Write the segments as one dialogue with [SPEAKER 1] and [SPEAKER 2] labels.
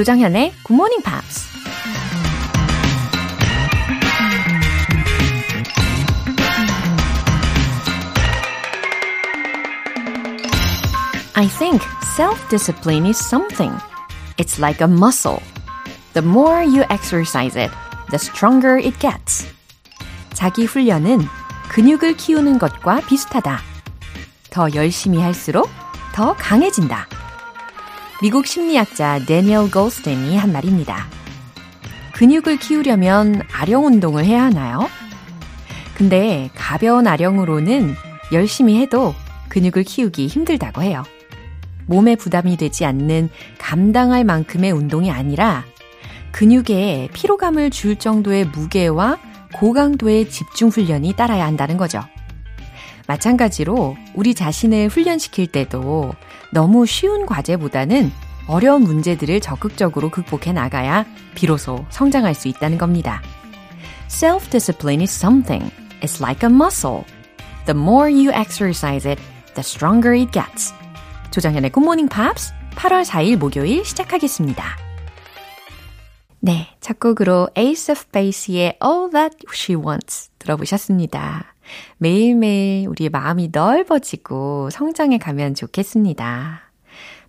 [SPEAKER 1] 조정현의 Good Morning Pops. I think self-discipline is something. It's like a muscle. The more you exercise it, the stronger it gets. 자기 훈련은 근육을 키우는 것과 비슷하다. 더 열심히 할수록 더 강해진다. 미국 심리학자 데니얼 골스텐이 한 말입니다. 근육을 키우려면 아령 운동을 해야 하나요? 근데 가벼운 아령으로는 열심히 해도 근육을 키우기 힘들다고 해요. 몸에 부담이 되지 않는 감당할 만큼의 운동이 아니라 근육에 피로감을 줄 정도의 무게와 고강도의 집중 훈련이 따라야 한다는 거죠. 마찬가지로 우리 자신을 훈련시킬 때도 너무 쉬운 과제보다는 어려운 문제들을 적극적으로 극복해 나가야 비로소 성장할 수 있다는 겁니다. Self-discipline is something. It's like a muscle. The more you exercise it, the stronger it gets. 조정현의 Morning Pops 8월 4일 목요일 시작하겠습니다. 네, 첫 곡으로 Ace of Base의 All That She Wants 들어보셨습니다. 매일매일 우리의 마음이 넓어지고 성장해 가면 좋겠습니다.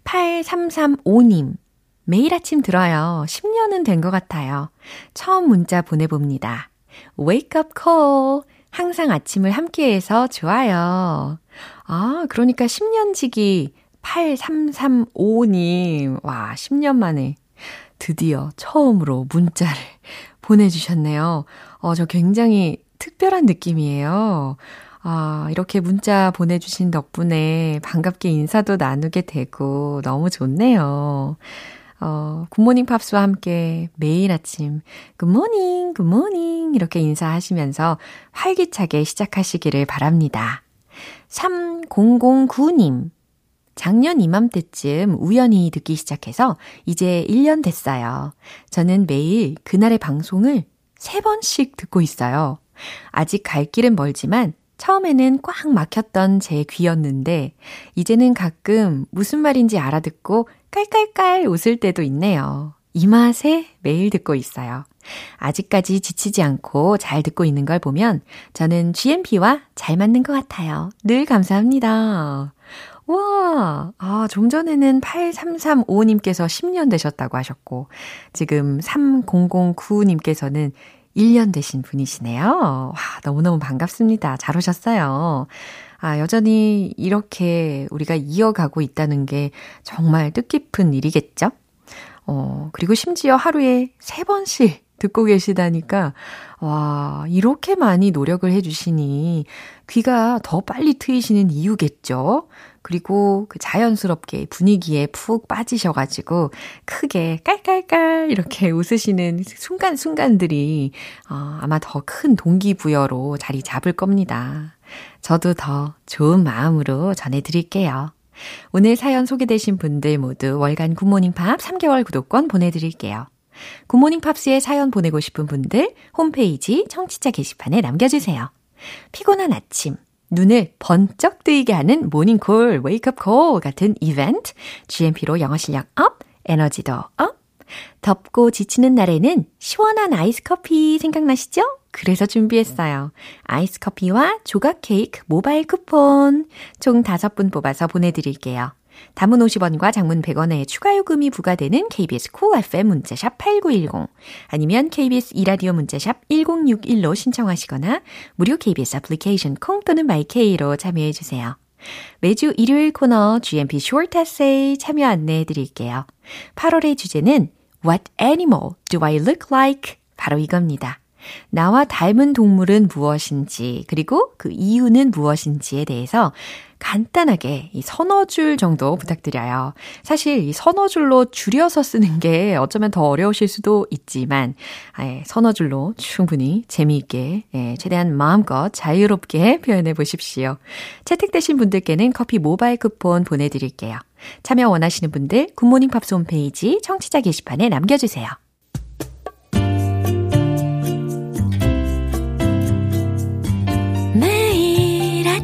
[SPEAKER 1] 8335님. 매일 아침 들어요. 10년은 된 것 같아요. 처음 문자 보내봅니다. Wake up call. 항상 아침을 함께해서 좋아요. 아, 그러니까 10년 지기 8335님. 와, 10년 만에 드디어 처음으로 문자를 보내주셨네요. 어, 저 굉장히 특별한 느낌이에요. 아, 이렇게 문자 보내주신 덕분에 반갑게 인사도 나누게 되고 너무 좋네요. 어, 굿모닝 팝스와 함께 매일 아침 good morning, good morning 이렇게 인사하시면서 활기차게 시작하시기를 바랍니다. 3009님. 작년 이맘때쯤 우연히 듣기 시작해서 이제 1년 됐어요. 저는 매일 그날의 방송을 3번씩 듣고 있어요. 아직 갈 길은 멀지만 처음에는 꽉 막혔던 제 귀였는데 이제는 가끔 무슨 말인지 알아듣고 깔깔깔 웃을 때도 있네요. 이 맛에 매일 듣고 있어요. 아직까지 지치지 않고 잘 듣고 있는 걸 보면 저는 GMP와 잘 맞는 것 같아요. 늘 감사합니다. 와, 아, 좀 전에는 8335님께서 10년 되셨다고 하셨고, 지금 3009님께서는 1년 되신 분이시네요. 와, 너무너무 반갑습니다. 잘 오셨어요. 아, 여전히 이렇게 우리가 이어가고 있다는 게 정말 뜻깊은 일이겠죠? 어, 그리고 심지어 하루에 3번씩 듣고 계시다니까, 와, 이렇게 많이 노력을 해주시니 귀가 더 빨리 트이시는 이유겠죠? 그리고 그 자연스럽게 분위기에 푹 빠지셔가지고 크게 깔깔깔 이렇게 웃으시는 순간순간들이 어, 아마 더 큰 동기부여로 자리 잡을 겁니다. 저도 더 좋은 마음으로 전해드릴게요. 오늘 사연 소개되신 분들 모두 월간 굿모닝 팝 3개월 구독권 보내드릴게요. 굿모닝 팝스에 사연 보내고 싶은 분들 홈페이지 청취자 게시판에 남겨주세요. 피곤한 아침, 눈을 번쩍 뜨이게 하는 모닝콜, wake-up call 같은 이벤트, GMP로 영어 실력 up, 에너지도 up. 덥고 지치는 날에는 시원한 아이스 커피 생각나시죠? 그래서 준비했어요. 아이스 커피와 조각 케이크 모바일 쿠폰 총 5분 뽑아서 보내드릴게요. 단문 50원과 장문 100원의 추가 요금이 부과되는 KBS 쿨 cool FM 문자샵 8910 아니면 KBS 이라디오 문자샵 1061로 신청하시거나 무료 KBS 애플리케이션 콩 또는 마이케이로 참여해 주세요. 매주 일요일 코너 GMP Short Essay 참여 안내해 드릴게요. 8월의 주제는 What animal do I look like? 바로 이겁니다. 나와 닮은 동물은 무엇인지, 그리고 그 이유는 무엇인지에 대해서 간단하게 이 서너 줄 정도 부탁드려요. 사실 이 서너 줄로 줄여서 쓰는 게 어쩌면 더 어려우실 수도 있지만, 아 서너 줄로 충분히 재미있게, 예, 최대한 마음껏 자유롭게 표현해 보십시오. 채택되신 분들께는 커피 모바일 쿠폰 보내드릴게요. 참여 원하시는 분들 굿모닝 팝스 홈페이지 청취자 게시판에 남겨주세요.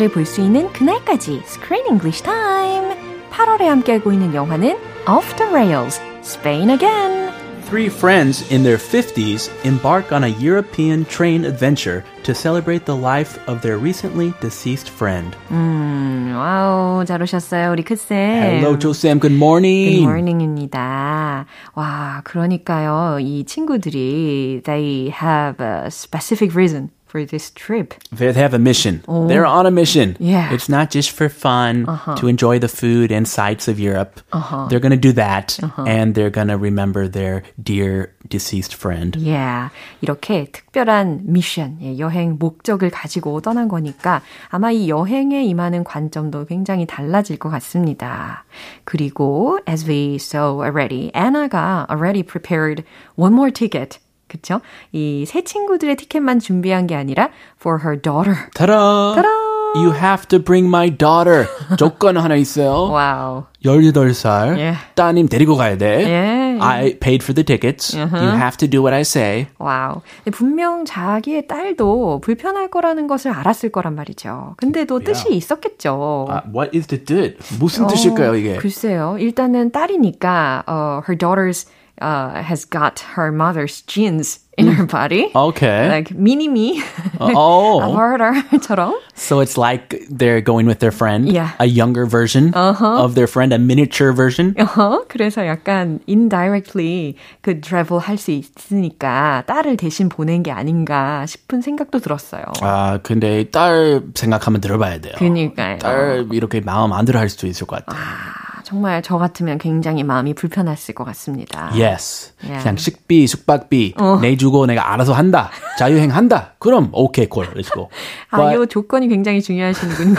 [SPEAKER 1] 영화를 볼 수 있는 그날까지 Screen English Time. 8월에 함께하고 있는 영화는 Off the Rails, Spain Again.
[SPEAKER 2] Three friends in their 50s embark on a European train adventure to celebrate the life of their recently deceased friend.
[SPEAKER 1] 음, 와우, 잘 오셨어요, 우리 크쌤.
[SPEAKER 2] Hello, Joe Sam. Good morning.
[SPEAKER 1] Good morning입니다. 와, 그러니까요, 이 친구들이 they have a specific reason for this trip.
[SPEAKER 2] They have a mission. They're on a mission.
[SPEAKER 1] Yeah.
[SPEAKER 2] It's not just for fun to enjoy the food and sights of Europe. They're going to do that and they're going to remember their dear deceased friend.
[SPEAKER 1] Yeah. 이렇게 특별한 미션, 예, 여행 목적을 가지고 떠난 거니까 아마 이 여행에 임하는 관점도 굉장히 달라질 것 같습니다. 그리고 as we saw already, Anna가 already prepared one more ticket. 그쵸? 이 세 친구들의 티켓만 준비한 게 아니라 for her daughter.
[SPEAKER 2] Ta-da!
[SPEAKER 1] Ta-da!
[SPEAKER 2] You have to bring my daughter. 조건 하나 있어요.
[SPEAKER 1] Wow.
[SPEAKER 2] 18살.
[SPEAKER 1] 예.
[SPEAKER 2] 따님 데리고 가야 돼.
[SPEAKER 1] 예.
[SPEAKER 2] I paid for the tickets. You have to do what I say.
[SPEAKER 1] Wow. 분명 자기의 딸도 불편할 거라는 것을 알았을 거란 말이죠. 근데도 뜻이 있었겠죠.
[SPEAKER 2] Uh, what is the 뜻? 무슨 뜻일까요, 이게?
[SPEAKER 1] 글쎄요. 일단은 딸이니까 uh, her daughter's uh, has got her mother's genes in her body.
[SPEAKER 2] Okay.
[SPEAKER 1] Like mini me.
[SPEAKER 2] oh.
[SPEAKER 1] avatar처럼.
[SPEAKER 2] So it's like they're going with their friend.
[SPEAKER 1] Yeah.
[SPEAKER 2] A younger version of their friend, a miniature version.
[SPEAKER 1] 어, 그래서 약간 indirectly 그 travel 할 수 있으니까 딸을 대신 보낸 게 아닌가 싶은 생각도 들었어요.
[SPEAKER 2] 아, 근데 딸 생각하면 들어봐야 돼요.
[SPEAKER 1] 그니까요.
[SPEAKER 2] 딸 이렇게 마음 안 들어 할 수도 있을 것 같아요.
[SPEAKER 1] 아, 정말 저 같으면 굉장히 마음이 불편했을 것 같습니다.
[SPEAKER 2] Yes.
[SPEAKER 1] Yeah.
[SPEAKER 2] 그냥 식비, 숙박비 내주고 내가 알아서 한다. 자유행 한다. 그럼 오케이 콜. Let's go.
[SPEAKER 1] 아, 이
[SPEAKER 2] But,
[SPEAKER 1] 조건이 굉장히 중요하시는군요.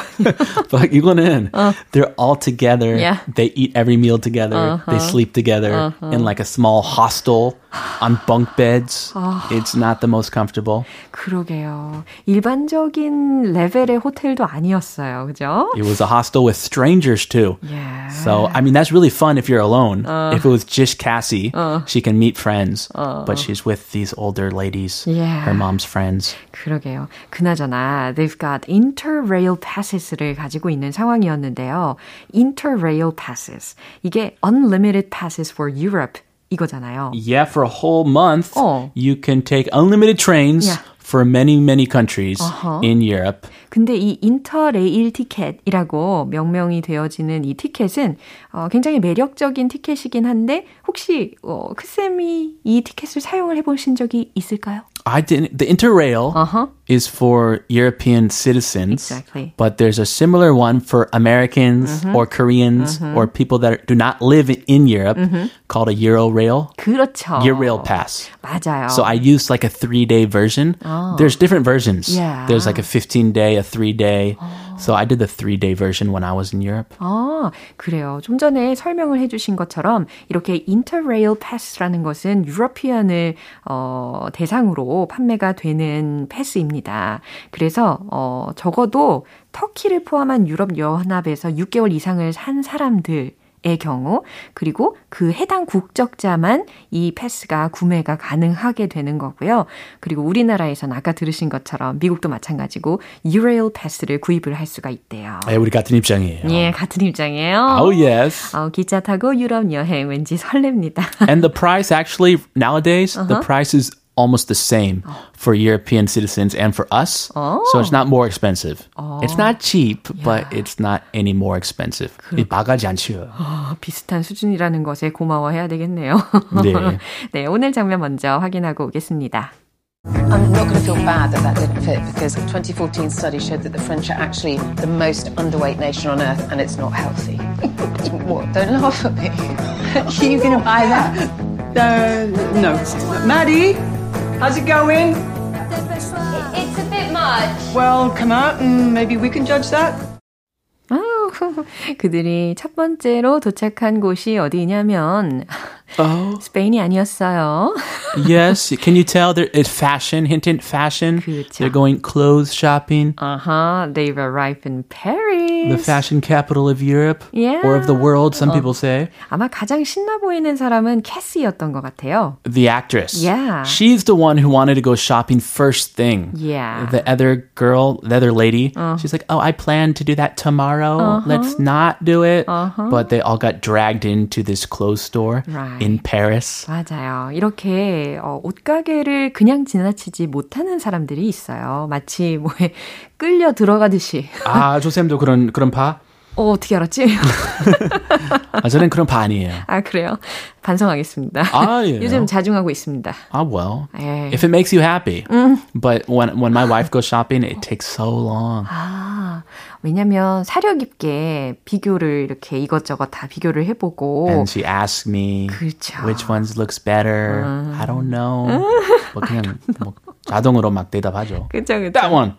[SPEAKER 2] but 이거는 they're all together.
[SPEAKER 1] Yeah.
[SPEAKER 2] They eat every meal together. They sleep together in like a small hostel on bunk beds. It's not the most comfortable.
[SPEAKER 1] 그러게요. 일반적인 레벨의 호텔도 아니었어요. 그죠?
[SPEAKER 2] It was a hostel with strangers too.
[SPEAKER 1] Yeah.
[SPEAKER 2] So, I mean, that's really fun if you're alone. if it was just Cassie, she can meet friends, but she's with these older ladies,
[SPEAKER 1] Yeah.
[SPEAKER 2] her mom's friends.
[SPEAKER 1] 그러게요. 그나저나 they've got interrail passes를 가지고 있는 상황이었는데요. interrail passes. 이게 unlimited passes for Europe 이거잖아요.
[SPEAKER 2] Yeah, for a whole month,
[SPEAKER 1] 어.
[SPEAKER 2] you can take unlimited trains
[SPEAKER 1] Yeah.
[SPEAKER 2] for many, many countries in Europe.
[SPEAKER 1] 근데 이 인터레일 티켓이라고 명명이 되어지는 이 티켓은 어, 굉장히 매력적인 티켓이긴 한데 혹시 어, 크쌤이 이 티켓을 사용을 해보신 적이 있을까요?
[SPEAKER 2] I didn't. The Interrail
[SPEAKER 1] Uh-huh.
[SPEAKER 2] is for European citizens,
[SPEAKER 1] Exactly.
[SPEAKER 2] but there's a similar one for Americans or Koreans or people that do not live in Europe called a Eurorail.
[SPEAKER 1] 그렇죠.
[SPEAKER 2] Eurail Pass.
[SPEAKER 1] 맞아요.
[SPEAKER 2] So I used like a three day version. There's different versions.
[SPEAKER 1] Yeah.
[SPEAKER 2] There's like a 15 day, a three day. So I did the three day version when I was in Europe.
[SPEAKER 1] 아, 그래요. 좀 전에 설명을 해주신 것처럼 이렇게 인터레일 패스라는 것은 유러피안을 어, 대상으로 판매가 되는 패스입니다. 그래서 어, 적어도 터키를 포함한 유럽 연합에서 6개월 이상을 산 사람들 의 경우 그리고 그 해당 국적자만 이 패스가 구매가 가능하게 되는 거고요. 그리고 우리나라에서는 아까 들으신 것처럼 미국도 마찬가지고 유레일 패스를 구입을 할 수가 있대요.
[SPEAKER 2] 네, 우리 같은 입장이에요.
[SPEAKER 1] 예, 같은 입장이에요.
[SPEAKER 2] Oh yes.
[SPEAKER 1] 어, 기차 타고 유럽 여행 왠지 설렙니다.
[SPEAKER 2] and the price actually nowadays the price is almost the same for European citizens and for us. So it's not more expensive. It's not cheap, but it's not any more expensive. 이 바가지 안 치워요.
[SPEAKER 1] 어, 비슷한 수준이라는 것에 고마워해야 되겠네요.
[SPEAKER 2] 네.
[SPEAKER 1] 네, 오늘 장면 먼저 확인하고 오겠습니다.
[SPEAKER 3] I'm not going to feel bad that that didn't fit because a 2014 study showed that the French are actually the most underweight nation on earth and it's not healthy. what? Don't laugh at me. Are you going to buy that?
[SPEAKER 4] Uh, no. Maddie, How's it going?
[SPEAKER 5] It's a bit much.
[SPEAKER 4] Well, come out and maybe we can judge that.
[SPEAKER 1] 그들이 첫 번째로 도착한 곳이 어디냐면
[SPEAKER 2] Oh.
[SPEAKER 1] 스페인이 아니었어요.
[SPEAKER 2] yes. Can you tell there it's fashion? Hint, hint, fashion.
[SPEAKER 1] 그렇죠.
[SPEAKER 2] They're going clothes shopping.
[SPEAKER 1] Uh-huh. They've arrived in Paris.
[SPEAKER 2] The fashion capital of Europe
[SPEAKER 1] Yeah.
[SPEAKER 2] or of the world, some people say.
[SPEAKER 1] 아마 가장 신나 보이는 사람은 캐시였던 것 같아요.
[SPEAKER 2] The actress.
[SPEAKER 1] Yeah.
[SPEAKER 2] She's the one who wanted to go shopping first thing.
[SPEAKER 1] Yeah.
[SPEAKER 2] The other girl, the other lady, she's like, oh, I plan to do that tomorrow. Let's not do it. But they all got dragged into this clothes store
[SPEAKER 1] Right.
[SPEAKER 2] In Paris.
[SPEAKER 1] 맞아요. 이렇게 어, 옷가게를 그냥 지나치지 못하는 사람들이 있어요. 마치 뭐에 끌려 들어가듯이.
[SPEAKER 2] 아, 조쌤도 그런, 그런 파?
[SPEAKER 1] 어, 어떻게 알았지?
[SPEAKER 2] 아, 저는 그런 파 아니에요.
[SPEAKER 1] 아, 그래요? 반성하겠습니다.
[SPEAKER 2] 아, 예.
[SPEAKER 1] 요즘 자중하고 있습니다.
[SPEAKER 2] Ah, well,
[SPEAKER 1] 에이.
[SPEAKER 2] if it makes you happy. But when when my wife goes shopping, it takes so long.
[SPEAKER 1] 아, 왜냐면 사려 깊게 비교를 이렇게 이것저것 다 비교를 해보고.
[SPEAKER 2] And she asks me
[SPEAKER 1] 그렇죠.
[SPEAKER 2] which ones looks better. I don't know. 뭐 그냥 뭐 자동으로 막 대답하죠.
[SPEAKER 1] 그쵸, 그쵸.
[SPEAKER 2] That one.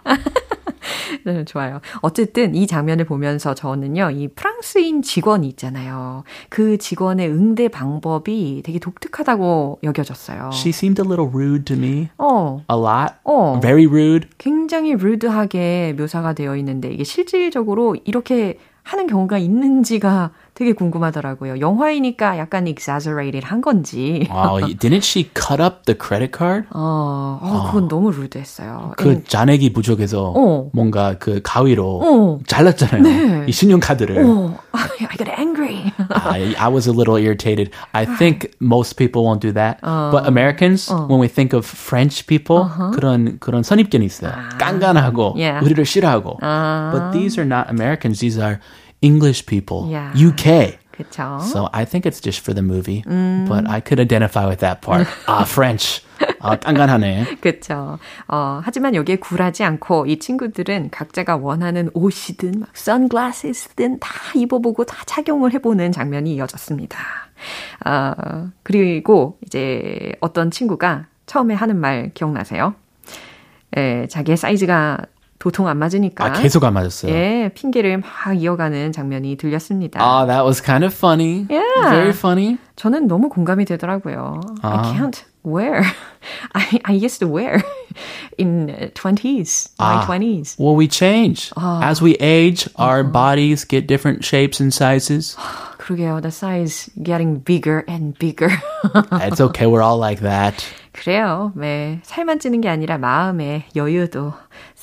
[SPEAKER 1] 네, 좋아요. 어쨌든 이 장면을 보면서 저는요, 이 프랑스인 직원이 있잖아요. 그 직원의 응대 방법이 되게 독특하다고 여겨졌어요.
[SPEAKER 2] She seemed a little rude to me.
[SPEAKER 1] 어,
[SPEAKER 2] A lot.
[SPEAKER 1] 어.
[SPEAKER 2] Very rude.
[SPEAKER 1] 굉장히 루드하게 묘사가 되어 있는데 이게 실질적으로 이렇게 하는 경우가 있는지가 되게 궁금하더라고요. 영화이니까 약간 exaggerated 한 건지.
[SPEAKER 2] Wow, didn't she cut up the credit card?
[SPEAKER 1] 어, 어 그건 너무 루드했어요.
[SPEAKER 2] 그 잔액이 부족해서
[SPEAKER 1] 어.
[SPEAKER 2] 뭔가 그 가위로
[SPEAKER 1] 어.
[SPEAKER 2] 잘랐잖아요.
[SPEAKER 1] 네.
[SPEAKER 2] 이 신용카드를.
[SPEAKER 1] 어, I got angry.
[SPEAKER 2] I, I was a little irritated. I think most people won't do that. But Americans, when we think of French people, 그런 그런 선입견이 있어요. 깐깐하고
[SPEAKER 1] Yeah.
[SPEAKER 2] 우리를 싫어하고. But these are not Americans. These are English people.
[SPEAKER 1] Yeah.
[SPEAKER 2] UK.
[SPEAKER 1] 그쵸?
[SPEAKER 2] So I think it's just for the movie. But I could identify with that part. Ah, French. 아, 깐깐하네.
[SPEAKER 1] 그쵸. 어, 하지만 여기에 굴하지 않고 이 친구들은 각자가 원하는 옷이든 막 선글라스든 다 입어보고 다 착용을 해보는 장면이 이어졌습니다. 어, 그리고 이제 어떤 친구가 처음에 하는 말 기억나세요? 예, 자기의 사이즈가 도통 안 맞으니까.
[SPEAKER 2] 아, 계속 안 맞았어요.
[SPEAKER 1] 예, 핑계를 막 이어가는 장면이 들렸습니다.
[SPEAKER 2] Ah, that was kind of funny.
[SPEAKER 1] Yeah.
[SPEAKER 2] Very funny.
[SPEAKER 1] 저는 너무 공감이 되더라고요. I
[SPEAKER 2] 아.
[SPEAKER 1] can't wear. I, I used to wear in 20s, my
[SPEAKER 2] 아.
[SPEAKER 1] 20s.
[SPEAKER 2] Well, we change. As we age, our bodies get different shapes and sizes.
[SPEAKER 1] 그러게요. The size getting bigger and bigger.
[SPEAKER 2] It's okay. We're all like that.
[SPEAKER 1] 그래요. 네. 살만 찌는 게 아니라 마음의 여유도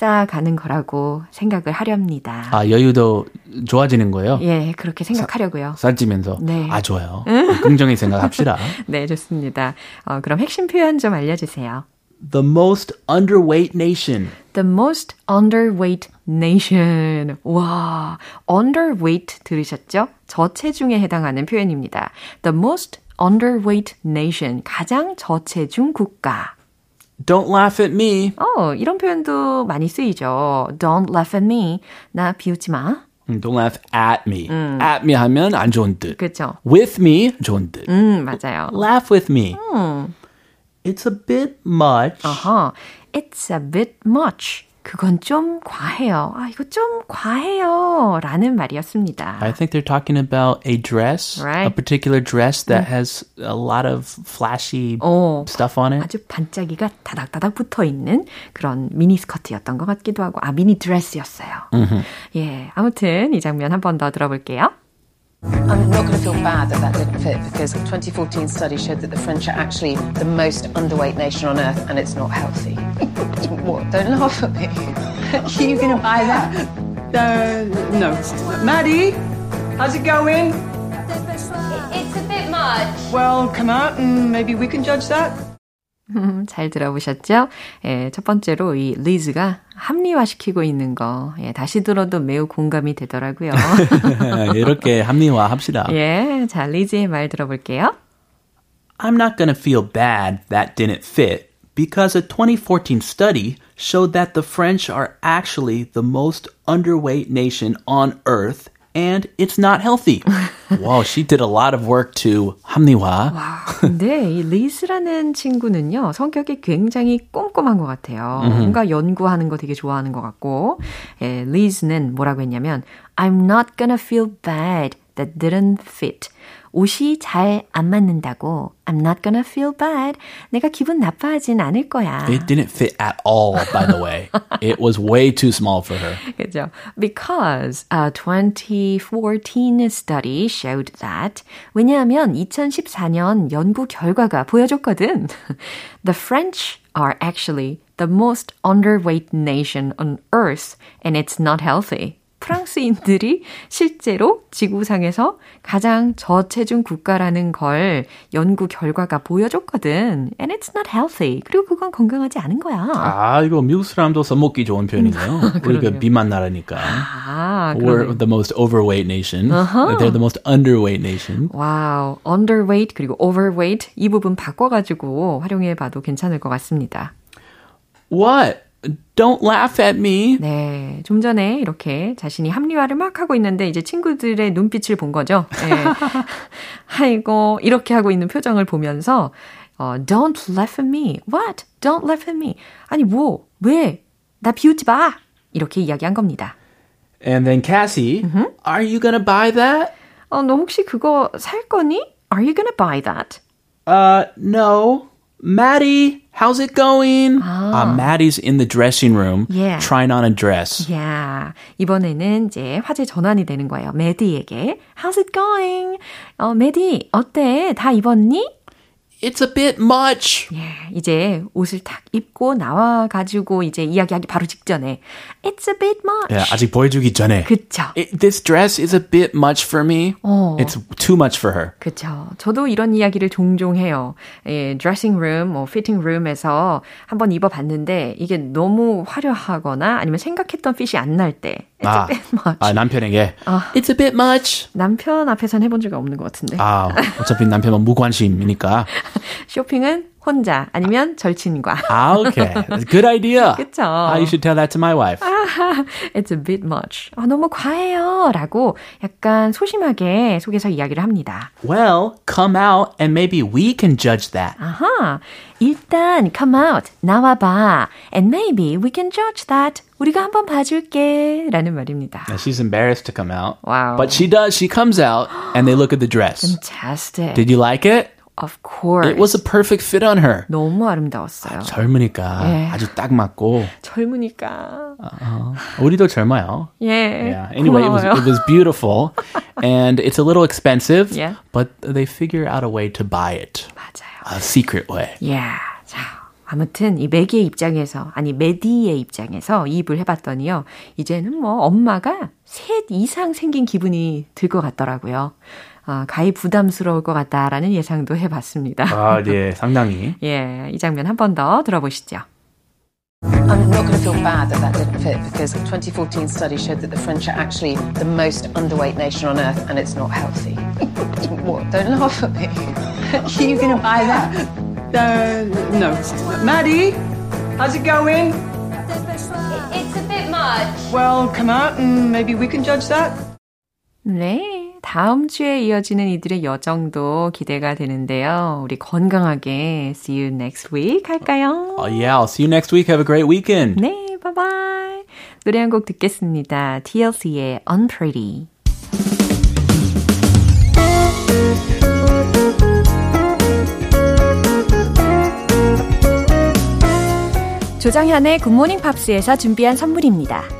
[SPEAKER 1] 쌓아가는 거라고 생각을 하렵니다.
[SPEAKER 2] 아, 여유도 좋아지는 거예요?
[SPEAKER 1] 예, 그렇게 생각하려고요.
[SPEAKER 2] 살찌면서.
[SPEAKER 1] 네.
[SPEAKER 2] 아, 좋아요. 긍정히 생각합시다.
[SPEAKER 1] 네, 좋습니다. 어, 그럼 핵심 표현 좀 알려주세요.
[SPEAKER 2] The most underweight nation.
[SPEAKER 1] The most underweight nation. 와, underweight 들으셨죠? 저체중에 해당하는 표현입니다. The most underweight nation. 가장 저체중 국가.
[SPEAKER 2] Don't laugh at me.
[SPEAKER 1] 어, 이런 표현도 많이 쓰이죠. Don't laugh at me. 나 비웃지 마.
[SPEAKER 2] 음, Don't laugh at me. At me 하면 안 좋은 뜻.
[SPEAKER 1] 그렇죠.
[SPEAKER 2] With me 좋은 뜻.
[SPEAKER 1] 음, 맞아요.
[SPEAKER 2] Laugh with me. It's a bit much.
[SPEAKER 1] 어허. It's a bit much. 그건 좀 과해요. 아, 이거 좀 과해요. 라는 말이었습니다.
[SPEAKER 2] I think they're talking about a dress,
[SPEAKER 1] Right.
[SPEAKER 2] a particular dress that has a lot of flashy
[SPEAKER 1] 어,
[SPEAKER 2] stuff on it.
[SPEAKER 1] 아주 반짝이가 다닥다닥 붙어 있는 그런 미니 스커트였던 것 같기도 하고, 아, 미니 드레스였어요. 예, 아무튼 이 장면 한 번 더 들어볼게요.
[SPEAKER 3] I'm not going to feel bad that that didn't fit because a 2014 study showed that the French are actually the most underweight nation on earth and it's not healthy. what? Don't laugh at me. are you going to buy that?
[SPEAKER 4] Uh, no. Maddie, how's it going?
[SPEAKER 5] It's a bit much.
[SPEAKER 4] Well, come out and maybe we can judge that.
[SPEAKER 1] 음, 잘 들어보셨죠? 예, 첫 번째로 이 리즈가 합리화시키고 있는 거, 예, 다시 들어도 매우 공감이 되더라고요.
[SPEAKER 2] 이렇게 합리화합시다.
[SPEAKER 1] 예, 자, 리즈의 말 들어볼게요.
[SPEAKER 2] I'm not to feel bad that didn't fit because a 2014 study showed that the French are actually the most underweight nation on earth and it's not healthy. wow, she did a lot of work to 합리화.
[SPEAKER 1] 와, 근데 이 리스라는 친구는요, 성격이 굉장히 꼼꼼한 것 같아요. 뭔가 연구하는 거 되게 좋아하는 것 같고, 예, 리즈는 뭐라고 했냐면, I'm not gonna feel bad that didn't fit. 옷이 잘 안 맞는다고 I'm not gonna feel bad. 내가 기분 나빠하진 않을 거야.
[SPEAKER 2] It didn't fit at all, by the way. it was way too small for her.
[SPEAKER 1] 그죠? Because a 2014 study showed that 왜냐하면 2014년 연구 결과가 보여줬거든. The French are actually the most underweight nation on earth and it's not healthy. 프랑스인들이 실제로 지구상에서 가장 저체중 국가라는 걸 연구 결과가 보여줬거든. And it's not healthy. 그리고 그건 건강하지 않은 거야.
[SPEAKER 2] 아, 이거 미국 사람도 써먹기 좋은 표현이네요. 우리가 비만 나라니까.
[SPEAKER 1] 아,
[SPEAKER 2] We're the most overweight nation. Uh-huh. They're the most underweight nation.
[SPEAKER 1] Wow, underweight 그리고 overweight 이 부분 바꿔가지고 활용해봐도 괜찮을 것 같습니다.
[SPEAKER 2] What? Don't laugh at me.
[SPEAKER 1] 네, 좀 전에 이렇게 자신이 합리화를 막 하고 있는데 이제 친구들의 눈빛을 본 거죠. 네. 아이고 이렇게 하고 있는 표정을 보면서 어, Don't laugh at me. What? Don't laugh at me. 아니 뭐? 왜? 나 비웃지 마. 이렇게 이야기한 겁니다.
[SPEAKER 2] And then Cassie, mm-hmm. are you gonna buy that?
[SPEAKER 1] 어, 너 혹시 그거 살 거니? Are you gonna buy that?
[SPEAKER 2] Uh, no. Maddie, how's it going? Ah. Uh, Maddie's in the dressing room yeah. trying on a dress.
[SPEAKER 1] Yeah. 이번에는 이제 화제 전환이 되는 거예요. 매디에게. How's it going? 어, 매디, 어때? 다 입었니?
[SPEAKER 2] It's a bit much.
[SPEAKER 1] 예, 이제 옷을 딱 입고 나와 가지고 이제 이야기하기 바로 직전에 It's a bit much.
[SPEAKER 2] 예, 아직 보여주기 전에.
[SPEAKER 1] 그쵸.
[SPEAKER 2] It, this dress is a bit much for me. 어. It's too much for her.
[SPEAKER 1] 그쵸. 저도 이런 이야기를 종종 해요. 예, dressing room, 뭐 fitting room에서 한번 입어봤는데 이게 너무 화려하거나 아니면 생각했던 핏이 안 날 때. It's 아, a bit much.
[SPEAKER 2] 아, 남편에게 아, It's a bit much.
[SPEAKER 1] 남편 앞에서는 해본 적이 없는 것 같은데.
[SPEAKER 2] 아, 어차피 남편은 무관심이니까.
[SPEAKER 1] 쇼핑은 혼자 아니면 절친과.
[SPEAKER 2] 아, okay. Good idea.
[SPEAKER 1] 그쵸.
[SPEAKER 2] Ah, you should tell that to my wife.
[SPEAKER 1] It's a bit much. 아, 너무 과해요. 라고 약간 소심하게 속에서 이야기를 합니다.
[SPEAKER 2] Well, come out and maybe we can judge that.
[SPEAKER 1] 아하. 일단 come out. 나와봐. And maybe we can judge that. 우리가 한번 봐줄게. 라는 말입니다.
[SPEAKER 2] Now, she's embarrassed to come out.
[SPEAKER 1] Wow.
[SPEAKER 2] But she does. She comes out and they look at the dress.
[SPEAKER 1] Fantastic.
[SPEAKER 2] Did you like it?
[SPEAKER 1] Of course.
[SPEAKER 2] It was a perfect fit on her.
[SPEAKER 1] 너무 아름다웠어요.
[SPEAKER 2] 아, 젊으니까 예. 아주 딱 맞고.
[SPEAKER 1] 젊으니까.
[SPEAKER 2] Uh, 우리도 젊어요.
[SPEAKER 1] 예.
[SPEAKER 2] Yeah. Anyway, it was it was beautiful, and it's a little expensive.
[SPEAKER 1] Yeah.
[SPEAKER 2] But they figure out a way to buy it.
[SPEAKER 1] 맞아요.
[SPEAKER 2] A secret way.
[SPEAKER 1] Yeah. 자. 아무튼 이 매기의 입장에서 아니 메디의 입장에서 이입을 해봤더니요 이제는 뭐 엄마가 셋 이상 생긴 기분이 들 것 같더라고요. 아, 가히 부담스러울 것 같다라는 예상도 해봤습니다.
[SPEAKER 2] 아, 예, 상당히.
[SPEAKER 1] 예, 이 장면 한 번 더 들어보시죠.
[SPEAKER 3] I'm not going to feel bad that that didn't fit because a 2014 study showed that the French are actually the most underweight nation on earth and it's not healthy. what? Don't laugh at me. are you going to buy that?
[SPEAKER 4] Uh, no. Maddie, how's it going?
[SPEAKER 5] It's a bit much.
[SPEAKER 4] Well, come out and maybe we can judge that.
[SPEAKER 1] 네. 다음 주에 이어지는 이들의 여정도 기대가 되는데요. 우리 건강하게 see you next week 할까요?
[SPEAKER 2] Oh yeah, I'll see you next week. Have a great weekend.
[SPEAKER 1] 네, bye bye. 노래 한 곡 듣겠습니다. TLC의 Unpretty. 조정현의 굿모닝 팝스에서 준비한 선물입니다.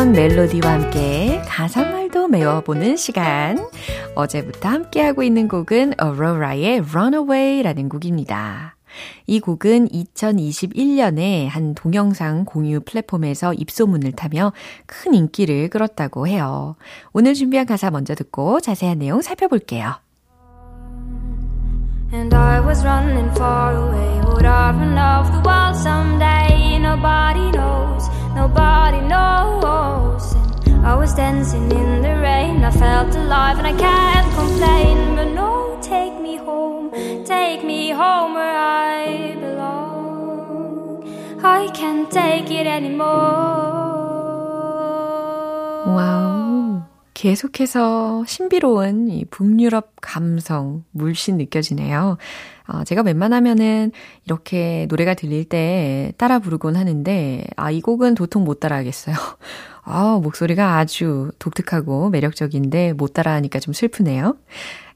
[SPEAKER 1] 아름다운 멜로디와 함께 가사말도 배워보는 시간. 어제부터 함께하고 있는 곡은 Aurora의 Runaway라는 곡입니다. 이 곡은 2021년에 한 동영상 공유 플랫폼에서 입소문을 타며 큰 인기를 끌었다고 해요. 오늘 준비한 가사 먼저 듣고 자세한 내용 살펴볼게요. And I was running far away. Would I run off the world someday? Nobody knows, nobody knows. And I was dancing in the rain. I felt alive and I can't complain. But no, take me home, take me home where I belong. I can't take it anymore. Wow. 계속해서 신비로운 이 북유럽 감성, 물씬 느껴지네요. 어, 제가 웬만하면은 이렇게 노래가 들릴 때 따라 부르곤 하는데, 아, 이 곡은 도통 못 따라 하겠어요. 아, 목소리가 아주 독특하고 매력적인데 못 따라 하니까 좀 슬프네요.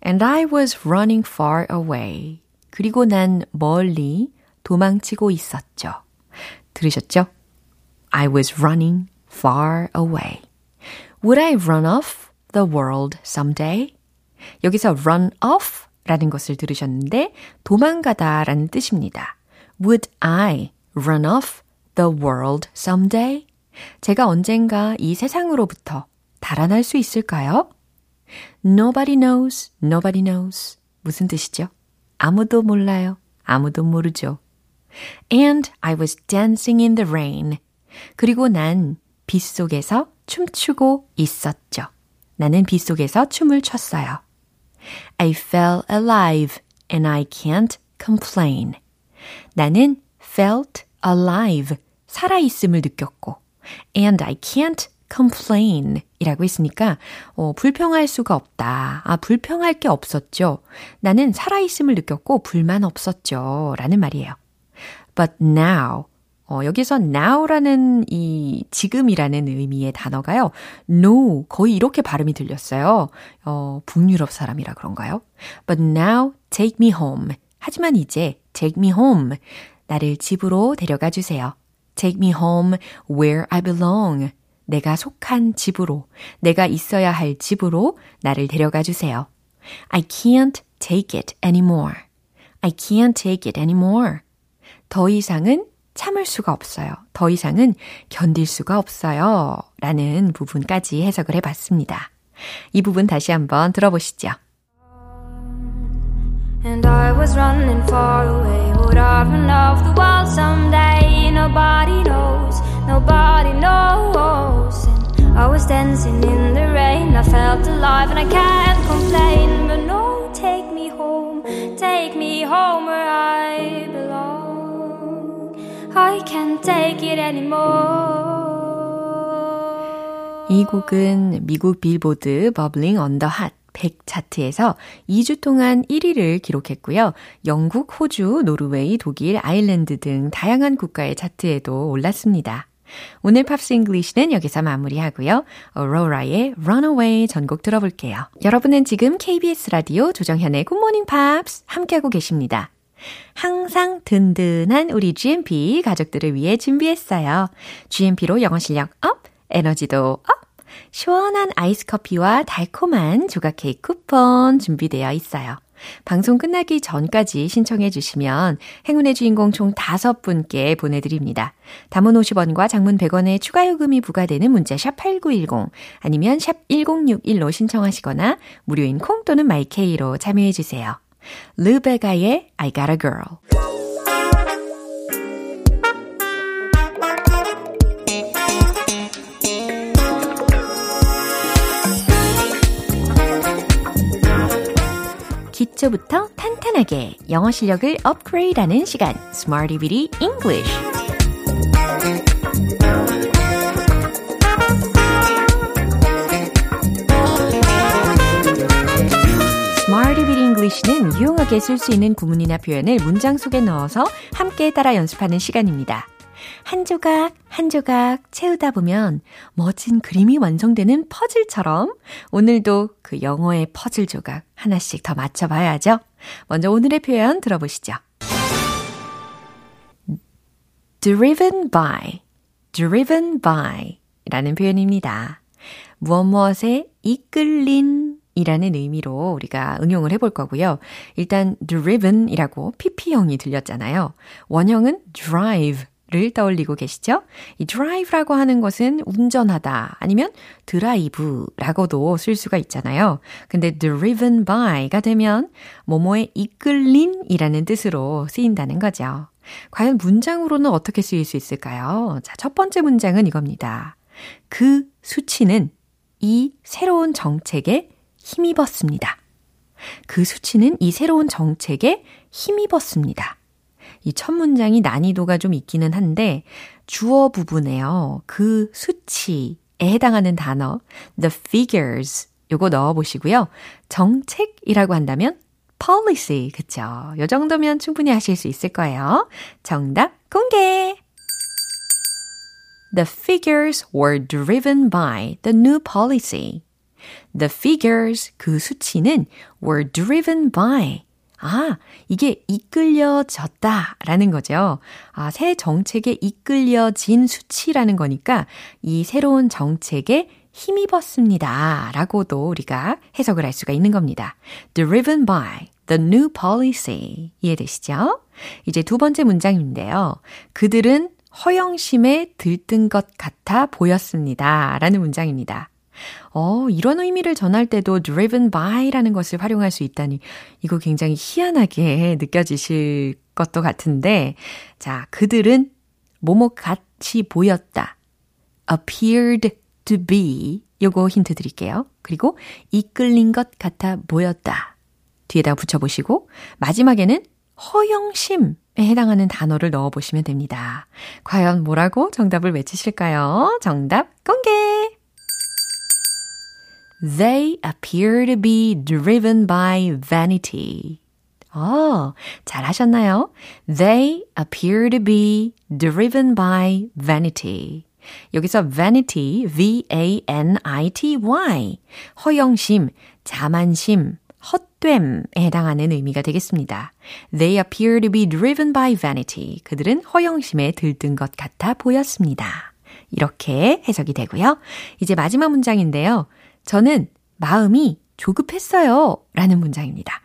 [SPEAKER 1] And I was running far away. 그리고 난 멀리 도망치고 있었죠. 들으셨죠? I was running far away. Would I run off the world someday? 여기서 run off 라는 것을 들으셨는데 도망가다 라는 뜻입니다. Would I run off the world someday? 제가 언젠가 이 세상으로부터 달아날 수 있을까요? Nobody knows, nobody knows. 무슨 뜻이죠? 아무도 몰라요. 아무도 모르죠. And I was dancing in the rain. 그리고 난 빗속에서 춤추고 있었죠. 나는 빗속에서 춤을 췄어요. I fell alive and I can't complain. 나는 felt alive, 살아있음을 느꼈고, and I can't complain 이라고 했으니까, 어, 불평할 수가 없다. 아, 불평할 게 없었죠. 나는 살아있음을 느꼈고, 불만 없었죠. 라는 말이에요. But now, 어, 여기서 now라는 이 지금이라는 의미의 단어가요. no 거의 이렇게 발음이 들렸어요. 어, 북유럽 사람이라 그런가요? But now take me home. 하지만 이제 take me home. 나를 집으로 데려가 주세요. Take me home where I belong. 내가 속한 집으로, 내가 있어야 할 집으로 나를 데려가 주세요. I can't take it anymore. I can't take it anymore. 더 이상은 참을 수가 없어요. 더 이상은 견딜 수가 없어요. 라는 부분까지 해석을 해 봤습니다. 이 부분 다시 한번 들어보시죠. And I was running far away. Would I run off the world someday? Nobody knows, nobody knows. And I was dancing in the rain. I felt alive and I can't complain. But no, take I can't take it anymore. 이 곡은 미국 빌보드 버블링 언더 핫 100 차트에서 2주 동안 1위를 기록했고요. 영국, 호주, 노르웨이, 독일, 아일랜드 등 다양한 국가의 차트에도 올랐습니다. 오늘 Pops English는 여기서 마무리하고요. Aurora의 Runaway 전곡 들어볼게요. 여러분은 지금 KBS 라디오 조정현의 굿모닝 팝스 함께하고 계십니다. 항상 든든한 우리 GMP 가족들을 위해 준비했어요. GMP로 영어 실력 up, 에너지도 up! 시원한 아이스 커피와 달콤한 조각 케이크 쿠폰 준비되어 있어요. 방송 끝나기 전까지 신청해 주시면 행운의 주인공 총 5분께 보내드립니다. 단문 50원과 장문 100원의 추가 요금이 부과되는 문자 샵 8910 아니면 샵 1061로 신청하시거나 무료인 콩 또는 마이케이로 참여해 주세요. Lou Bega의 I Got a Girl 기초부터 탄탄하게 영어 실력을 업그레이드하는 시간, Smarty Bitty English. English는 유용하게 쓸 수 있는 구문이나 표현을 문장 속에 넣어서 함께 따라 연습하는 시간입니다. 한 조각 한 조각 채우다 보면 멋진 그림이 완성되는 퍼즐처럼 오늘도 그 영어의 퍼즐 조각 하나씩 더 맞춰봐야죠. 먼저 오늘의 표현 들어보시죠. driven by, driven by 라는 표현입니다. 무엇 무엇에 이끌린 이라는 의미로 우리가 응용을 해볼 거고요. 일단 driven이라고 pp형이 들렸잖아요. 원형은 drive 를 떠올리고 계시죠? 이 drive라고 하는 것은 운전하다 아니면 드라이브라고도 쓸 수가 있잖아요. 근데 driven by가 되면 뭐뭐에 이끌린이라는 뜻으로 쓰인다는 거죠. 과연 문장으로는 어떻게 쓰일 수 있을까요? 자, 첫 번째 문장은 이겁니다. 그 수치는 이 새로운 정책에 힘입었습니다. 그 수치는 이 새로운 정책에 힘입었습니다. 이 첫 문장이 난이도가 좀 있기는 한데 주어 부분에요. 그 수치에 해당하는 단어 the figures 요거 넣어 보시고요. 정책이라고 한다면 policy 그쵸? 요 정도면 충분히 하실 수 있을 거예요. 정답 공개! The figures were driven by the new policy. The figures, 그 수치는 were driven by. 아, 이게 이끌려졌다 라는 거죠. 아, 새 정책에 이끌려진 수치라는 거니까 이 새로운 정책에 힘입었습니다. 라고도 우리가 해석을 할 수가 있는 겁니다. Driven by the new policy. 이해되시죠? 이제 두 번째 문장인데요. 그들은 허영심에 들뜬 것 같아 보였습니다. 라는 문장입니다. 어, 이런 의미를 전할 때도 driven by라는 것을 활용할 수 있다니 이거 굉장히 희한하게 느껴지실 것도 같은데 자, 그들은 뭐뭐 같이 보였다. appeared to be 요거 힌트 드릴게요. 그리고 이끌린 것 같아 보였다. 뒤에다 붙여보시고 마지막에는 허영심에 해당하는 단어를 넣어보시면 됩니다. 과연 뭐라고 정답을 외치실까요? 정답 공개! They appear to be driven by vanity. 어, 잘 하셨나요? They appear to be driven by vanity. 여기서 vanity, V-A-N-I-T-Y. 허영심, 자만심, 헛됨에 해당하는 의미가 되겠습니다. They appear to be driven by vanity. 그들은 허영심에 들뜬 것 같아 보였습니다. 이렇게 해석이 되고요. 이제 마지막 문장인데요. 저는 마음이 조급했어요. 라는 문장입니다.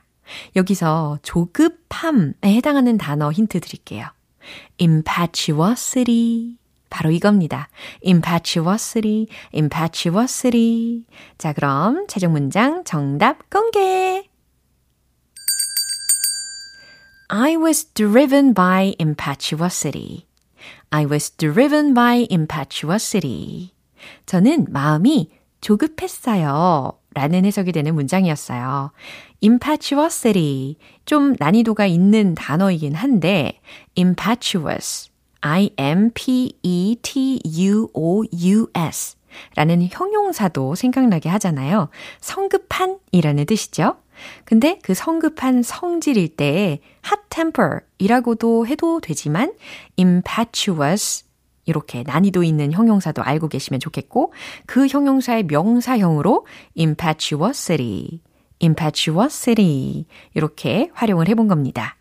[SPEAKER 1] 여기서 조급함에 해당하는 단어 힌트 드릴게요. impetuosity. 바로 이겁니다. impetuosity, impetuosity. 자, 그럼 최종 문장 정답 공개! I was driven by impetuosity. I was driven by impetuosity. 저는 마음이 조급했어요. 라는 해석이 되는 문장이었어요. impetuosity. 좀 난이도가 있는 단어이긴 한데, impetuous. I-M-P-E-T-U-O-U-S. 라는 형용사도 생각나게 하잖아요. 성급한 이라는 뜻이죠. 근데 그 성급한 성질일 때 hot temper 이라고도 해도 되지만 impetuous 이렇게 난이도 있는 형용사도 알고 계시면 좋겠고 그 형용사의 명사형으로 impetuosity, impetuosity 이렇게 활용을 해본 겁니다.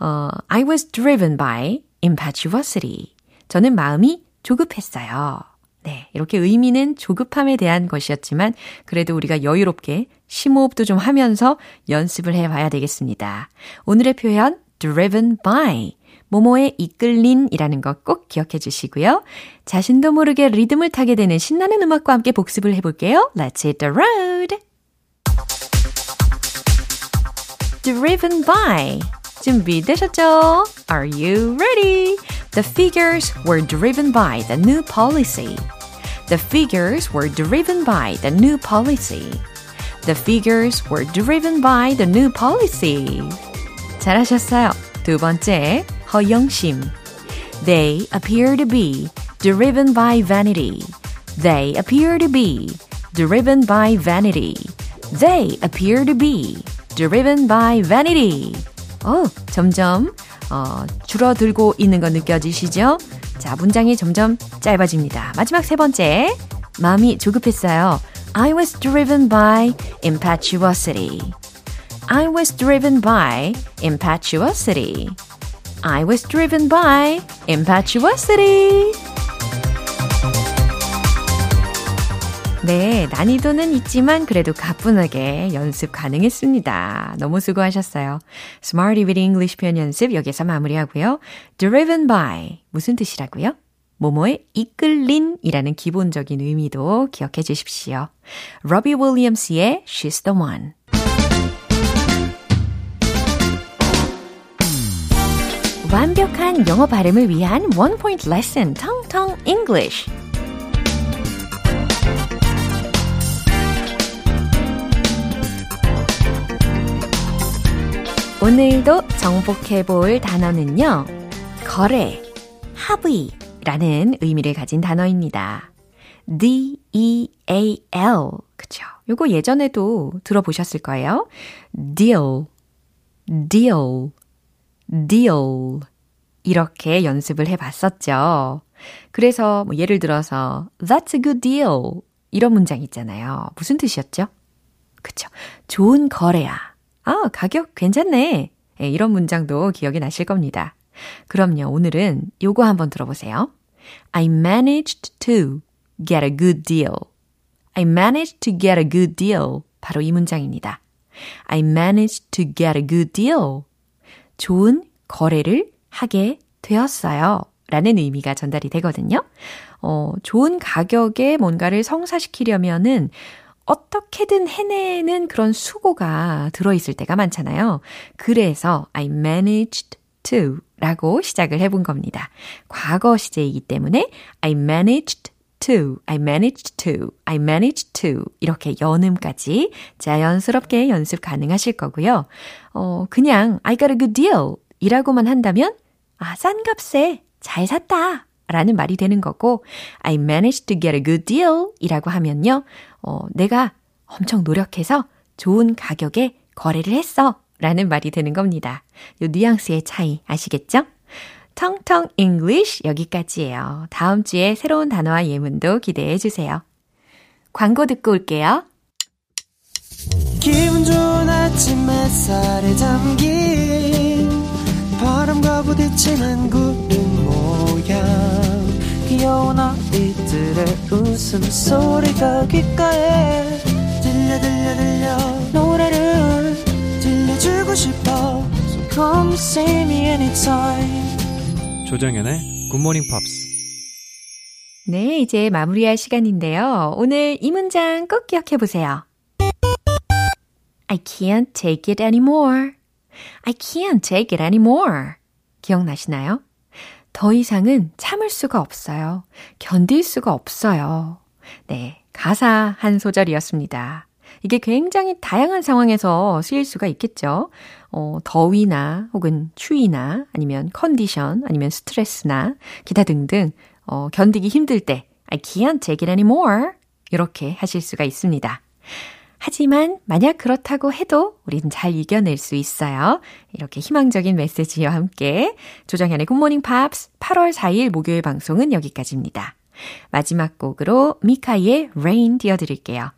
[SPEAKER 1] 어, I was driven by impetuosity. 저는 마음이 조급했어요. 네, 이렇게 의미는 조급함에 대한 것이었지만 그래도 우리가 여유롭게 심호흡도 좀 하면서 연습을 해봐야 되겠습니다. 오늘의 표현 driven by 모모에 이끌린 이라는 것꼭 기억해 주시고요. 자신도 모르게 리듬을 타게 되는 신나는 음악과 함께 복습을 해볼게요. Let's hit the road! Driven by 준비되셨죠? Are you ready? The figures were driven by the new policy. The figures were driven by the new policy. The figures were driven by the new policy. 잘하셨어요. 두 번째, 허영심. They appear to be driven by vanity. They appear to be driven by vanity. They appear to be driven by vanity. 어, 점점 어, 줄어들고 있는 거 느껴지시죠? 자, 문장이 점점 짧아집니다. 마지막 세 번째. 마음이 조급했어요. I was driven by impetuosity. I was driven by impetuosity. I was driven by impetuosity. 네, 난이도는 있지만 그래도 가뿐하게 연습 가능했습니다. 너무 수고하셨어요. Smarty with English 표현 연습 여기서 마무리하고요. Driven by 무슨 뜻이라고요? 모모의 이끌린이라는 기본적인 의미도 기억해 주십시오. 로비 윌리엄스의 She's the One. 완벽한 영어 발음을 위한 원 포인트 레슨 텅텅 English. 오늘도 정복해 볼 단어는요. 거래, 합의라는 의미를 가진 단어입니다. D-E-A-L. 그쵸. 요거 예전에도 들어보셨을 거예요. deal, deal, deal. 이렇게 연습을 해 봤었죠. 그래서 뭐 예를 들어서 that's a good deal. 이런 문장 있잖아요. 무슨 뜻이었죠? 그쵸. 좋은 거래야. 아, 가격 괜찮네. 네, 이런 문장도 기억이 나실 겁니다. 그럼요, 오늘은 요거 한번 들어보세요. I managed to get a good deal. I managed to get a good deal. 바로 이 문장입니다. I managed to get a good deal. 좋은 거래를 하게 되었어요. 라는 의미가 전달이 되거든요. 어, 좋은 가격에 뭔가를 성사시키려면은 어떻게든 해내는 그런 수고가 들어있을 때가 많잖아요. 그래서 I managed to 라고 시작을 해본 겁니다. 과거 시제이기 때문에 I managed to, I managed to, I managed to 이렇게 연음까지 자연스럽게 연습 가능하실 거고요. 어, 그냥 I got a good deal 이라고만 한다면 아, 싼 값에 잘 샀다 라는 말이 되는 거고 I managed to get a good deal 이라고 하면요. 어, 내가 엄청 노력해서 좋은 가격에 거래를 했어 라는 말이 되는 겁니다. 요 뉘앙스의 차이 아시겠죠? 텅텅 English 여기까지예요. 다음 주에 새로운 단어와 예문도 기대해 주세요. 광고 듣고 올게요. 기분 좋은 아침 햇살에 담긴 바람과 부딪히는 구름 모양 귀여운 아이들의 웃음소리가 귓가에 들려 들려 들려 노래를 들려주고 싶어 So come see me anytime 조정연의 굿모닝 팝스 네, 이제 마무리할 시간인데요. 오늘 이 문장 꼭 기억해 보세요. I can't take it anymore. I can't take it anymore. 기억나시나요? 더 이상은 참을 수가 없어요. 견딜 수가 없어요. 네, 가사 한 소절이었습니다. 이게 굉장히 다양한 상황에서 쓰일 수가 있겠죠. 어, 더위나 혹은 추위나 아니면 컨디션 아니면 스트레스나 기타 등등 어, 견디기 힘들 때 I can't take it anymore 이렇게 하실 수가 있습니다. 하지만 만약 그렇다고 해도 우리는 잘 이겨낼 수 있어요. 이렇게 희망적인 메시지와 함께 조정현의 굿모닝 팝스 8월 4일 목요일 방송은 여기까지입니다. 마지막 곡으로 미카의 Rain 띄워드릴게요.